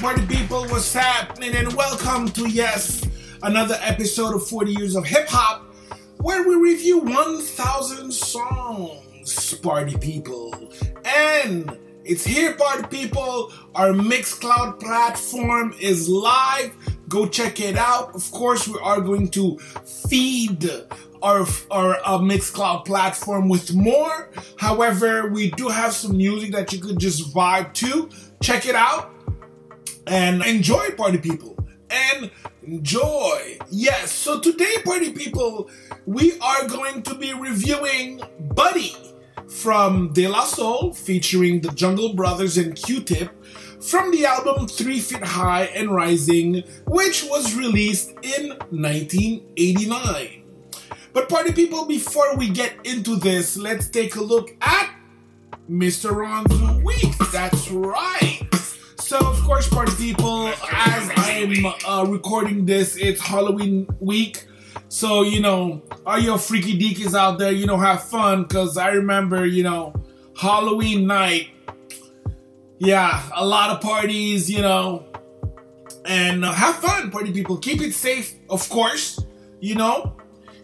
party people? What's happening? And welcome to, yes, another episode of 40 Years of Hip Hop, where we review 1,000 songs, party people. And it's here, party people. Our Mixcloud platform is live. Go check it out. Of course, we are going to feed our, our uh, Mixcloud platform with more. However, we do have some music that you could just vibe to. Check it out and enjoy, party people. And enjoy. Yes, so today, party people, we are going to be reviewing Buddy from De La Soul featuring the Jungle Brothers and Q Tip from the album Three Feet High and Rising, which was released in 1989. But, party people, before we get into this, let's take a look at Mr. Ron's week. That's right. So, of course, party people, as I'm uh, recording this, it's Halloween week. So, you know, all your freaky deakies out there, you know, have fun. Because I remember, you know, Halloween night. Yeah, a lot of parties, you know. And uh, have fun, party people. Keep it safe, of course. You know,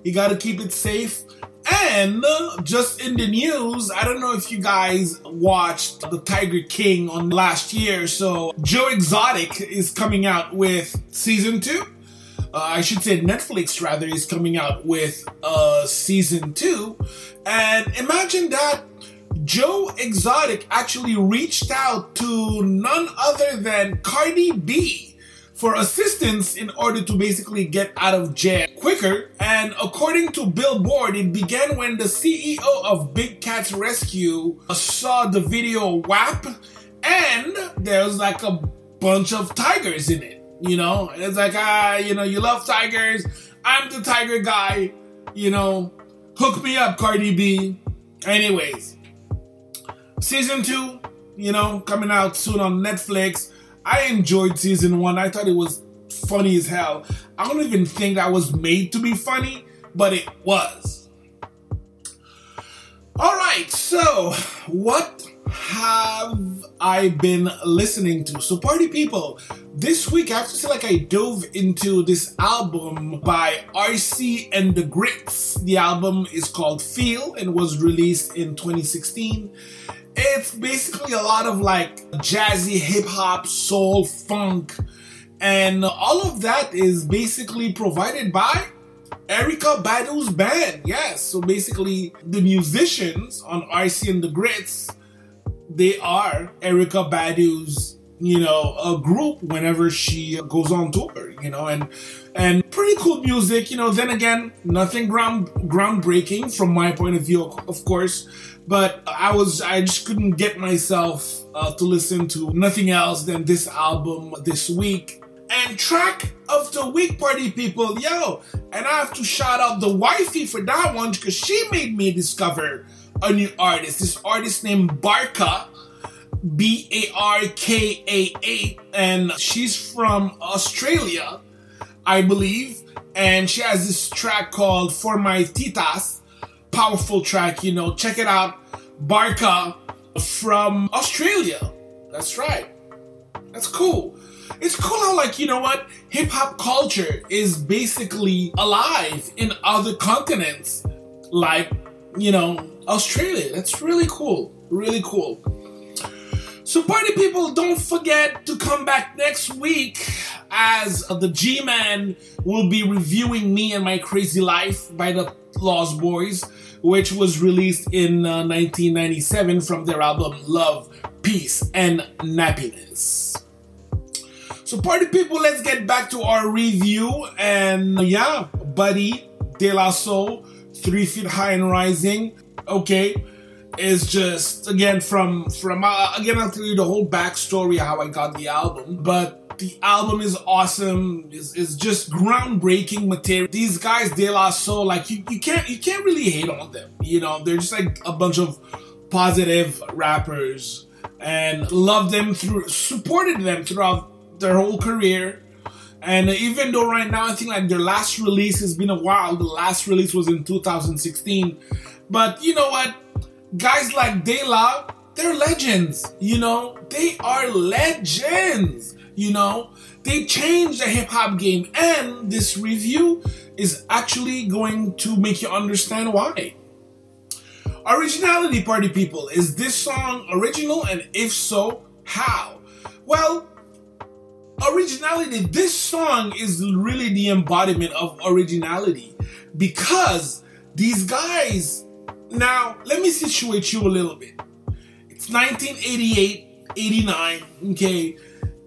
you got to keep it safe. And just in the news, I don't know if you guys watched The Tiger King on last year. So Joe Exotic is coming out with season two. Uh, I should say Netflix rather is coming out with uh, season two. And imagine that Joe Exotic actually reached out to none other than Cardi B for assistance in order to basically get out of jail quicker. And according to Billboard, it began when the CEO of Big Cats Rescue saw the video WAP and there's like a bunch of tigers in it, you know? It's like, ah, you know, you love tigers. I'm the tiger guy, you know? Hook me up, Cardi B. Anyways, season two, you know, coming out soon on Netflix. I enjoyed season one. I thought it was funny as hell. I don't even think that was made to be funny, but it was. All right, so what have I been listening to? So, party people, this week I have to say, like, I dove into this album by RC and the Gritz. The album is called Feel and was released in 2016. It's basically a lot of like jazzy hip hop, soul, funk, and all of that is basically provided by Erykah Badu's band. Yes, so basically the musicians on RC and the Gritz, they are Erykah Badu's, you know, a group whenever she goes on tour, you know, and and pretty cool music, you know. Then again, nothing ground groundbreaking from my point of view, of course but I was I just couldn't get myself uh, to listen to nothing else than this album this week. And track of the week, party people, yo! And I have to shout out the wifey for that one because she made me discover a new artist. This artist named Barkaa, B A R K A A, and she's from Australia, I believe. And she has this track called For My Tiddas powerful track, you know. Check it out. Barkaa from Australia. That's right. That's cool. It's cool how, like, you know what? Hip hop culture is basically alive in other continents, like, you know, Australia. That's really cool. Really cool. So, party people, don't forget to come back next week as the G Man will be reviewing me and my crazy life by the Lost Boyz which was released in uh, 1997 from their album Love, Peace, and Nappiness. So, party people, let's get back to our review. And yeah, Buddy De La Soul, Three Feet High and Rising. Okay, is just again from from uh, again I'll tell you the whole backstory how I got the album, but the album is awesome. Is is just groundbreaking material. These guys, De La Soul, like you, you can't you can't really hate on them. You know, they're just like a bunch of positive rappers, and love them through supported them throughout their whole career. And even though right now I think like their last release has been a while, the last release was in 2016. But you know what? Guys like De La they're legends, you know? They are legends, you know? They changed the hip hop game, and this review is actually going to make you understand why. Originality Party People, is this song original, and if so, how? Well, originality, this song is really the embodiment of originality because these guys. Now, let me situate you a little bit. It's 1988, 89, okay?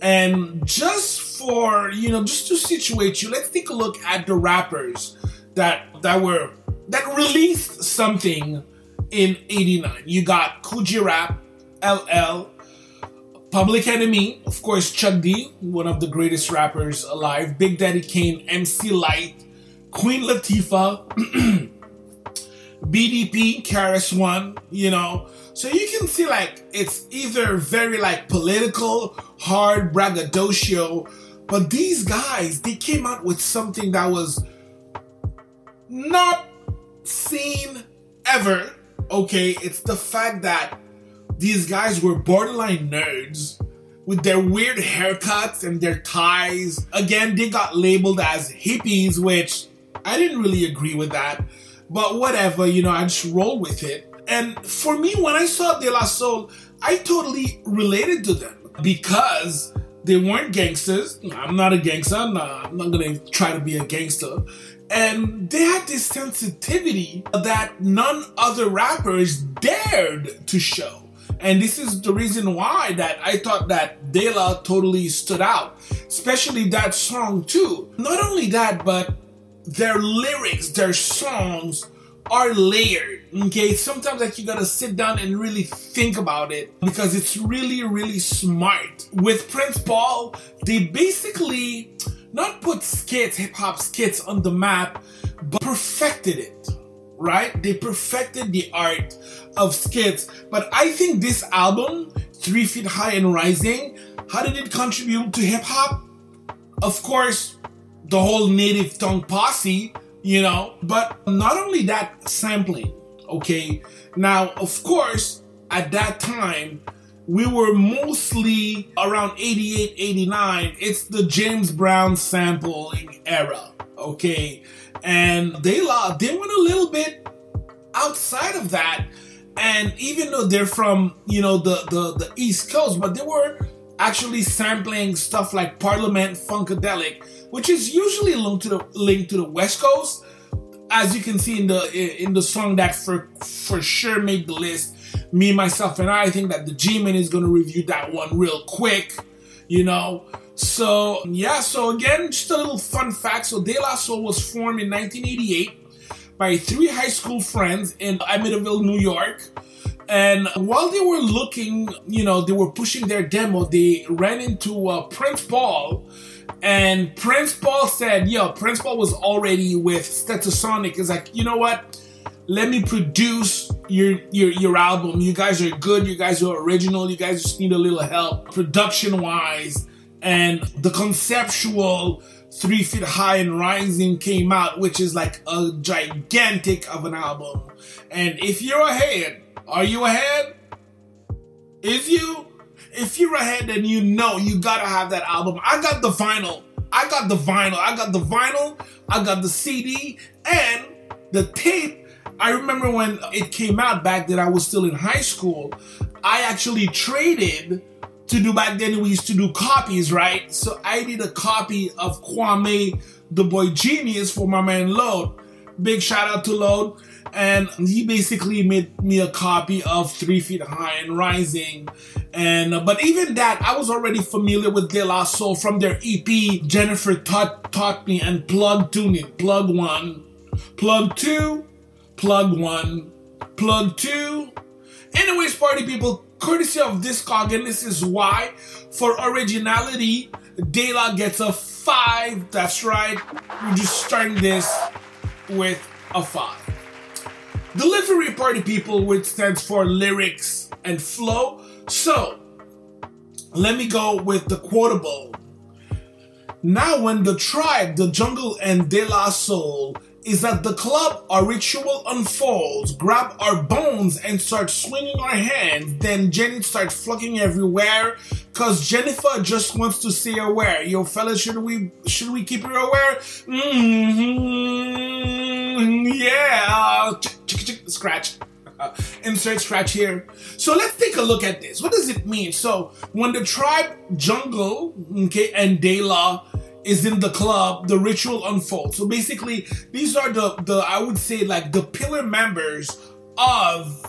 And just for, you know, just to situate you, let's take a look at the rappers that that were that released something in 89. You got G Rap, LL, Public Enemy, of course, Chuck D, one of the greatest rappers alive, Big Daddy Kane, MC Lyte, Queen Latifah, BDP, KRS One, you know. So you can see like it's either very like political, hard braggadocio, but these guys, they came out with something that was not seen ever. Okay, it's the fact that these guys were borderline nerds with their weird haircuts and their ties. Again, they got labeled as hippies, which I didn't really agree with that. But whatever, you know, I just roll with it. And for me, when I saw De La Soul, I totally related to them because they weren't gangsters. I'm not a gangster. Nah, I'm not gonna try to be a gangster. And they had this sensitivity that none other rappers dared to show. And this is the reason why that I thought that De La totally stood out, especially that song too. Not only that, but their lyrics, their songs are layered. Okay, sometimes like you gotta sit down and really think about it because it's really, really smart. With Prince Paul, they basically not put skits, hip hop skits on the map, but perfected it. Right? They perfected the art of skits. But I think this album, Three Feet High and Rising, how did it contribute to hip hop? Of course, the whole native tongue posse, you know, but not only that sampling, okay? Now, of course, at that time, we were mostly around 88, 89. It's the James Brown sampling era, okay? And they, they went a little bit outside of that and even though they're from, you know, the, the, the East Coast, but they were actually sampling stuff like Parliament Funkadelic, which is usually linked to the linked to the West Coast. As you can see in the in the song that for for sure made the list. Me, myself, and I, think that the G-Man is gonna review that one real quick, you know. So yeah, so again, just a little fun fact. So De La Soul was formed in 1988 by three high school friends in Amityville, New York. And while they were looking, you know, they were pushing their demo, they ran into uh, Prince Paul. And Prince Paul said, yo, Prince Paul was already with Stetsasonic. It's like, you know what? Let me produce your, your your album. You guys are good. You guys are original. You guys just need a little help production wise. And the conceptual Three Feet High and Rising came out, which is like a gigantic of an album. And if you're ahead, are you ahead? Is you? If you're ahead, then you know you gotta have that album. I got the vinyl. I got the vinyl. I got the vinyl. I got the CD and the tape. I remember when it came out back then I was still in high school. I actually traded to do back then we used to do copies, right? So I did a copy of Kwame the Boy Genius for my man Load. Big shout out to Load. And he basically made me a copy of Three Feet High and Rising. And uh, but even that, I was already familiar with De La Soul from their EP. Jennifer taught taught me and plug tuning, plug one, plug two, plug one, plug two. Anyways, party people, courtesy of Discog, and this is why, for originality, De La gets a 5. That's right, we're just starting this with a 5. Delivery Party People, which stands for lyrics and flow. So, let me go with the quotable. Now, when the tribe, the jungle, and De La Soul is that the club, our ritual unfolds, grab our bones and start swinging our hands. Then Jenny starts flocking everywhere because Jennifer just wants to stay aware. Yo, fellas, should we should we keep her aware? Mm-hmm. Yeah. Scratch. Insert scratch here. So let's take a look at this. What does it mean? So when the tribe Jungle, okay, and De La is in the club, the ritual unfolds. So basically, these are the the I would say like the pillar members of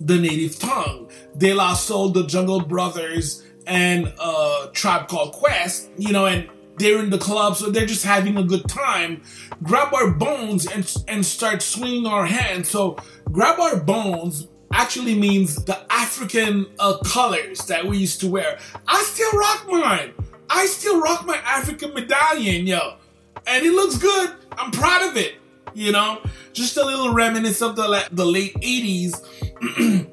the native tongue. De La Soul, the Jungle Brothers, and a tribe called Quest. You know, and they're in the club, so they're just having a good time. Grab our bones and and start swinging our hands. So grab our bones actually means the African uh, colors that we used to wear. I still rock mine. I still rock my African medallion, yo. And it looks good. I'm proud of it. You know, just a little reminiscence of the, the late 80s.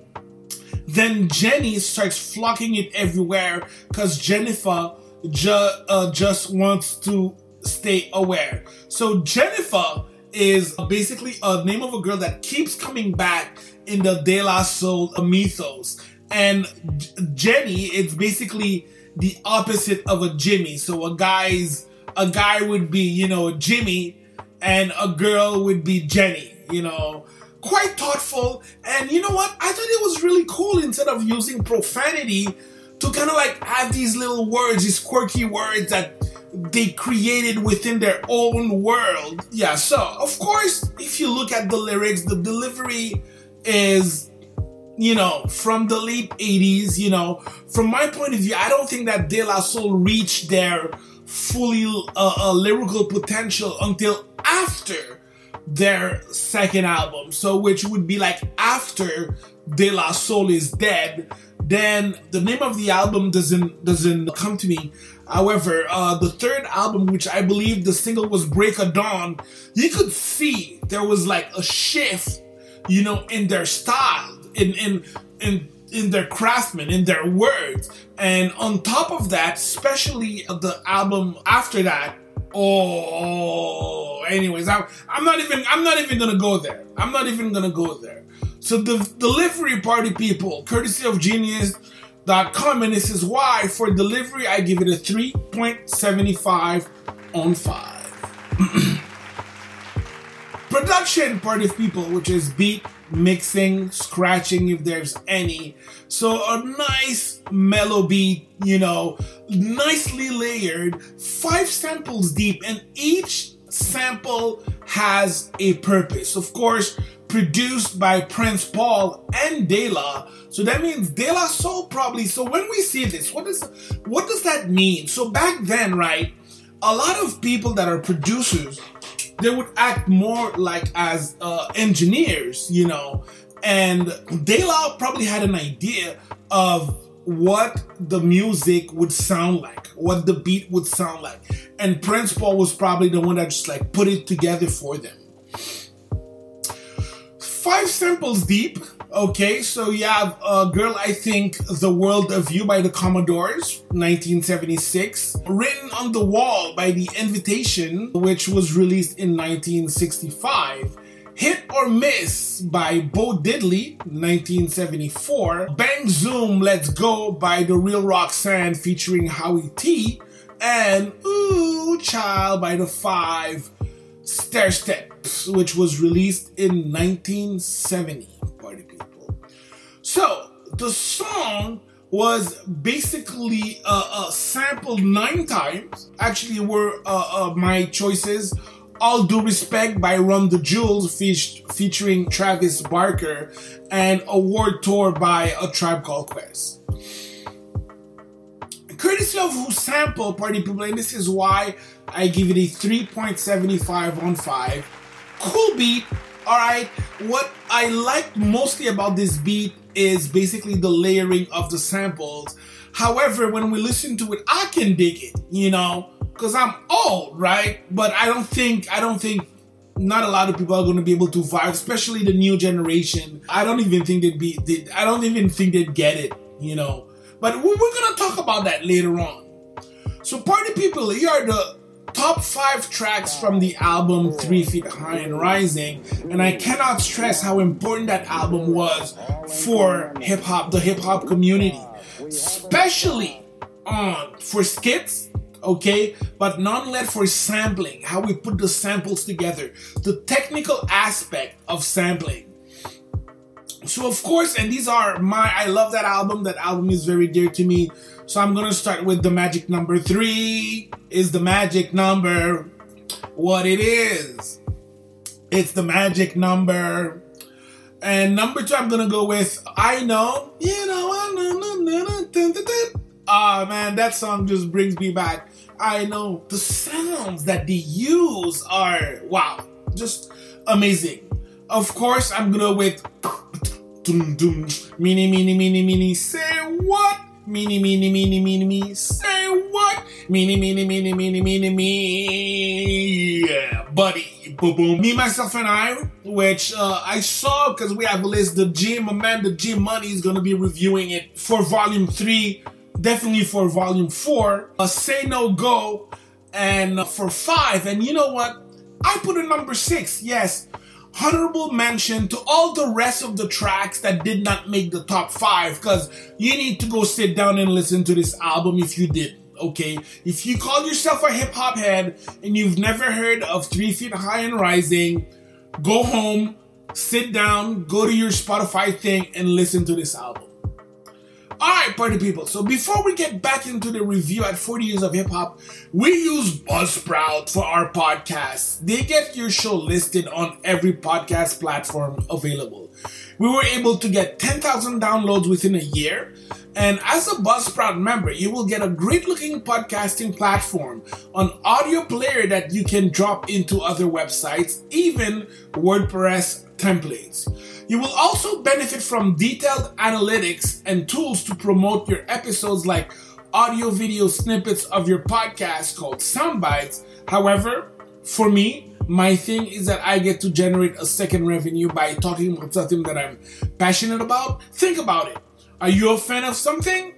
then Jenny starts flocking it everywhere because Jennifer ju- uh, just wants to stay aware. So Jennifer is basically a name of a girl that keeps coming back in the De La Soul mythos. And Jenny, it's basically the opposite of a Jimmy. So a guy's a guy would be, you know, Jimmy, and a girl would be Jenny. You know, quite thoughtful. And you know what? I thought it was really cool instead of using profanity to kind of like have these little words, these quirky words that they created within their own world. Yeah, so of course, if you look at the lyrics, the delivery is you know, from the late 80s, you know, from my point of view, I don't think that De La Soul reached their fully uh, uh, lyrical potential until after their second album. So, which would be like after De La Soul is dead. Then the name of the album doesn't doesn't come to me. However, uh, the third album, which I believe the single was Break of Dawn, you could see there was like a shift, you know, in their style in in in in their craftsmen, in their words. And on top of that, especially the album after that, oh anyways, I'm I'm not even I'm not even gonna go there. I'm not even gonna go there. So the delivery party people, courtesy of genius.com, and this is why for delivery I give it a 3.75 on 5. Production party people, which is beat mixing, scratching if there's any. So a nice mellow beat, you know, nicely layered, five samples deep, and each sample has a purpose. Of course, produced by Prince Paul and De La. So that means De La Soul probably. So when we see this, what is what does that mean? So back then, right, a lot of people that are producers they would act more like as uh, engineers, you know. And De La probably had an idea of what the music would sound like, what the beat would sound like. And Prince Paul was probably the one that just like put it together for them. Five samples deep, Okay, so you have a girl, I think, The World of You by the Commodores, 1976. Written on the Wall by The Invitation, which was released in 1965. Hit or Miss by Bo Diddley, 1974. Bang Zoom Let's Go by The Real Roxanne featuring Howie T. And Ooh Child by The Five Stairsteps, which was released in 1970. So the song was basically uh, uh, sampled nine times. Actually, were uh, uh, my choices. All Due Respect by Run the Jewels fe- featuring Travis Barker and Award Tour by A Tribe Called Quest. Courtesy of who sampled Party People, and this is why I give it a 3.75 on 5. Cool beat, alright. What I like mostly about this beat is basically the layering of the samples. However, when we listen to it, I can dig it, you know, because I'm old, right? But I don't think, I don't think not a lot of people are going to be able to vibe, especially the new generation. I don't even think they'd be, they, I don't even think they'd get it, you know. But we're going to talk about that later on. So, party people, here are the top five tracks from the album Three Feet High and Rising, and I cannot stress how important that album was for hip hop, the hip hop community, especially on for skits okay? But non-led for sampling, how we put the samples together, the technical aspect of sampling. So of course, and these are my I love that album. That album is very dear to me. So I'm gonna start with the magic number three. Is the magic number what it is? It's the magic number. And number two, I'm gonna go with I know, you know, Ah oh, man, that song just brings me back. I know the sounds that they use are wow, just amazing. Of course, I'm gonna with dum dum. Mini mini mini mini say what? Mini mini mini mini me say what? Mini mini mini mini mini me yeah buddy. Boom boom. Me myself and I which uh, I saw because we have a list. The Jim Amanda Jim Money is gonna be reviewing it for volume three. Definitely for volume four, a Say No Go, and for five. And you know what? I put a number six, yes. Honorable mention to all the rest of the tracks that did not make the top five, because you need to go sit down and listen to this album if you didn't. Okay, if you call yourself a hip hop head and you've never heard of Three Feet High and Rising, go home, sit down, go to your Spotify thing, and listen to this album. Alright, party people. So before we get back into the review at 40 Years of Hip Hop, we use Buzzsprout for our podcast. They get your show listed on every podcast platform available. We were able to get 10,000 downloads within a year. And as a Buzzsprout member, you will get a great looking podcasting platform, an audio player that you can drop into other websites, even WordPress templates. You will also benefit from detailed analytics and tools to promote your episodes like audio video snippets of your podcast called Soundbites. However, for me, my thing is that I get to generate a second revenue by talking about something that I'm passionate about. Think about it. Are you a fan of something?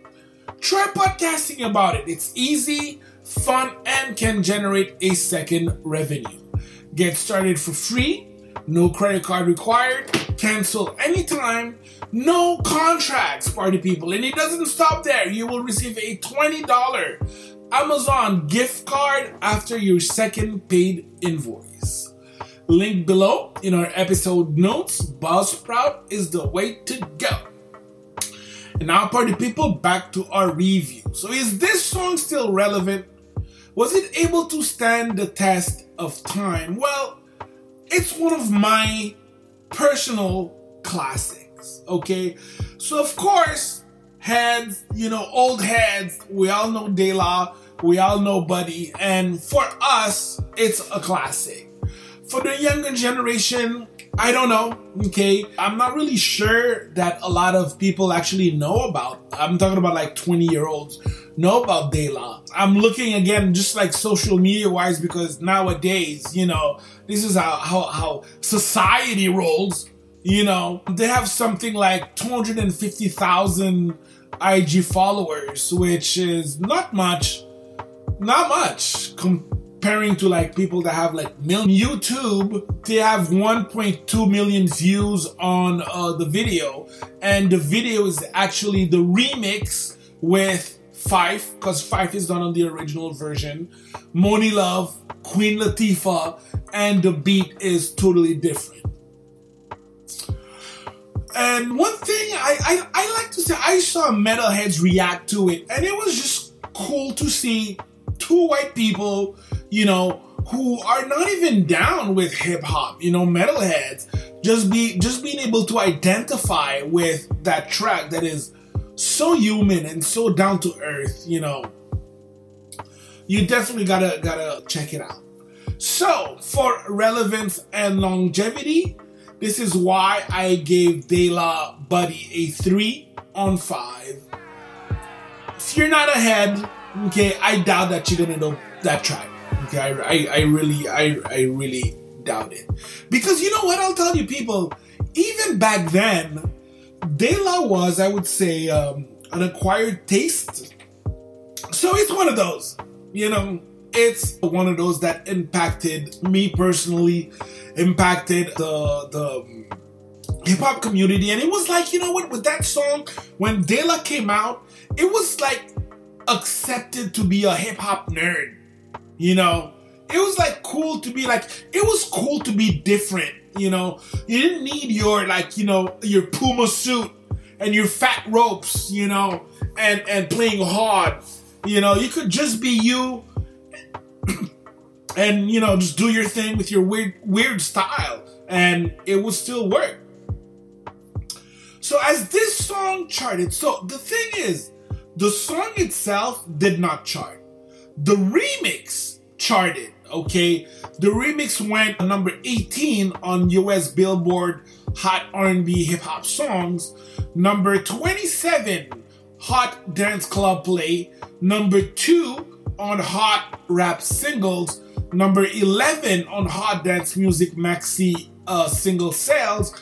Try podcasting about it. It's easy, fun, and can generate a second revenue. Get started for free no credit card required, cancel anytime, no contracts, party people. And it doesn't stop there. You will receive a $20 Amazon gift card after your second paid invoice. Link below in our episode notes. Buzzsprout is the way to go. And now, party people, back to our review. So, is this song still relevant? Was it able to stand the test of time? Well, it's one of my personal classics. Okay, so of course, heads, you know, old heads. We all know De La. We all know Buddy, and for us, it's a classic. For the younger generation, I don't know. Okay, I'm not really sure that a lot of people actually know about. I'm talking about like 20 year olds know about De La. I'm looking again, just like social media wise, because nowadays, you know, this is how, how, how society rolls. You know, they have something like 250,000 IG followers, which is not much, not much comparing to like people that have like million. YouTube, they have 1.2 million views on uh, the video, and the video is actually the remix with Phife, because Phife is done on the original version, Monie Love, Queen Latifah, and the beat is totally different. And one thing I, I, I like to say, I saw metalheads react to it, and it was just cool to see two white people, you know, who are not even down with hip hop, you know, metalheads, just be just being able to identify with that track that is so human and so down to earth, you know. You definitely gotta gotta check it out. So, for relevance and longevity, this is why I gave De La Buddy a 3 on 5. If you're not ahead, okay, I doubt that you're gonna know that track. Okay, I, I, I really, I, I really doubt it. Because you know what, I'll tell you people, even back then, De La was, I would say, um, an acquired taste. So it's one of those, you know, it's one of those that impacted me personally, impacted the the hip hop community, and it was like you know what with that song when De La came out, it was like accepted to be a hip hop nerd, you know. It was like cool to be like it was cool to be different, you know. You didn't need your like you know your Puma suit and your fat ropes, you know, and and playing hard. You know, you could just be you and you know just do your thing with your weird weird style and it would still work. So as this song charted, so the thing is, the song itself did not chart. The remix charted, okay? The remix went number 18 on US Billboard Hot R&B Hip Hop Songs, number 27 Hot Dance Club Play, number 2 on Hot Rap Singles, number 11 on Hot Dance Music Maxi uh, single sales,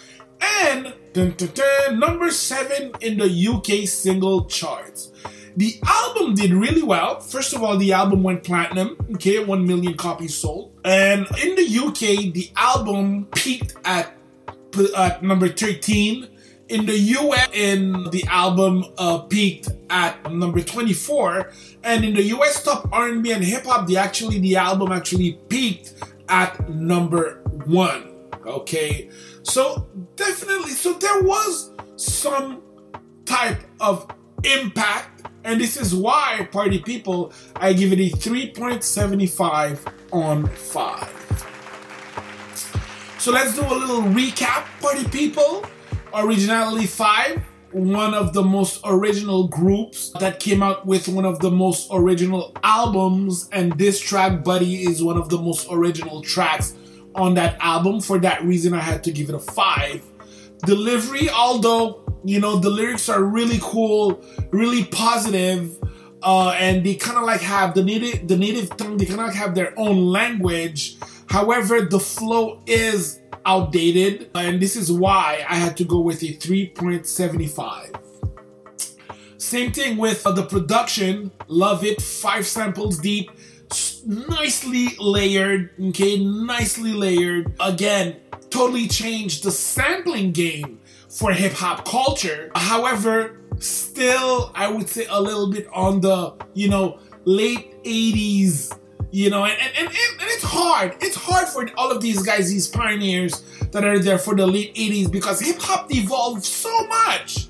and dun, dun, dun, number 7 in the UK single charts. The album did really well. First of all, the album went platinum, okay, 1 million copies sold. And in the UK, the album peaked at, at number 13 in the US, in the album uh, peaked at number 24, and in the US top R&B and hip hop, the actually the album actually peaked at number one. Okay, so definitely, so there was some type of impact, and this is why Party People I give it a 3.75 on five. So let's do a little recap, Party People. Originality 5 one of the most original groups that came out with one of the most original albums. And this track buddy is one of the most original tracks on that album. For that reason i had to give it a 5 delivery although you know the lyrics are really cool really positive uh, and they kind of like have the native the native tongue they kind of like have their own language. However the flow is outdated, and this is why I had to go with a 3.75. Same thing with uh, the production, love it, five samples deep, nicely layered, okay, nicely layered. Again, totally changed the sampling game for hip hop culture. However, still, I would say a little bit on the, you know, late 80s you know, and, and, and, and, it's hard. It's hard for all of these guys, these pioneers that are there for the late 80s because hip hop evolved so much.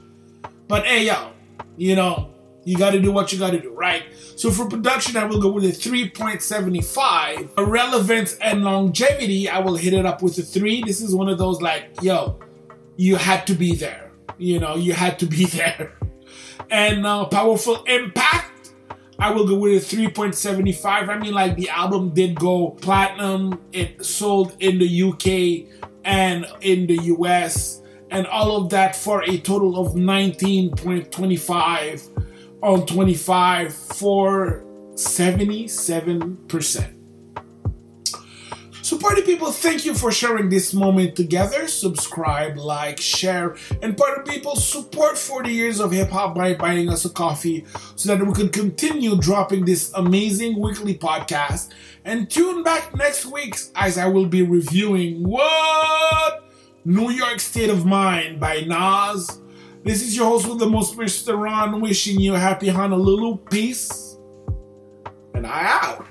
But hey, yo, you know, you got to do what you got to do, right? So for production, I will go with a 3.75. For relevance and longevity, I will hit it up with a 3. This is one of those like, yo, you had to be there. You know, you had to be there. And uh, powerful impact, I will go with a 3.75. I mean, like the album did go platinum. It sold in the UK and in the US, and all of that for a total of 19.25 on 25 for 77%. So, party people, thank you for sharing this moment together. Subscribe, like, share, and party people, support 40 years of hip hop by buying us a coffee so that we can continue dropping this amazing weekly podcast. And tune back next week as I will be reviewing what? New York State of Mind by Nas. This is your host with the most, Mr. Ron, wishing you happy Honolulu. Peace. And I out.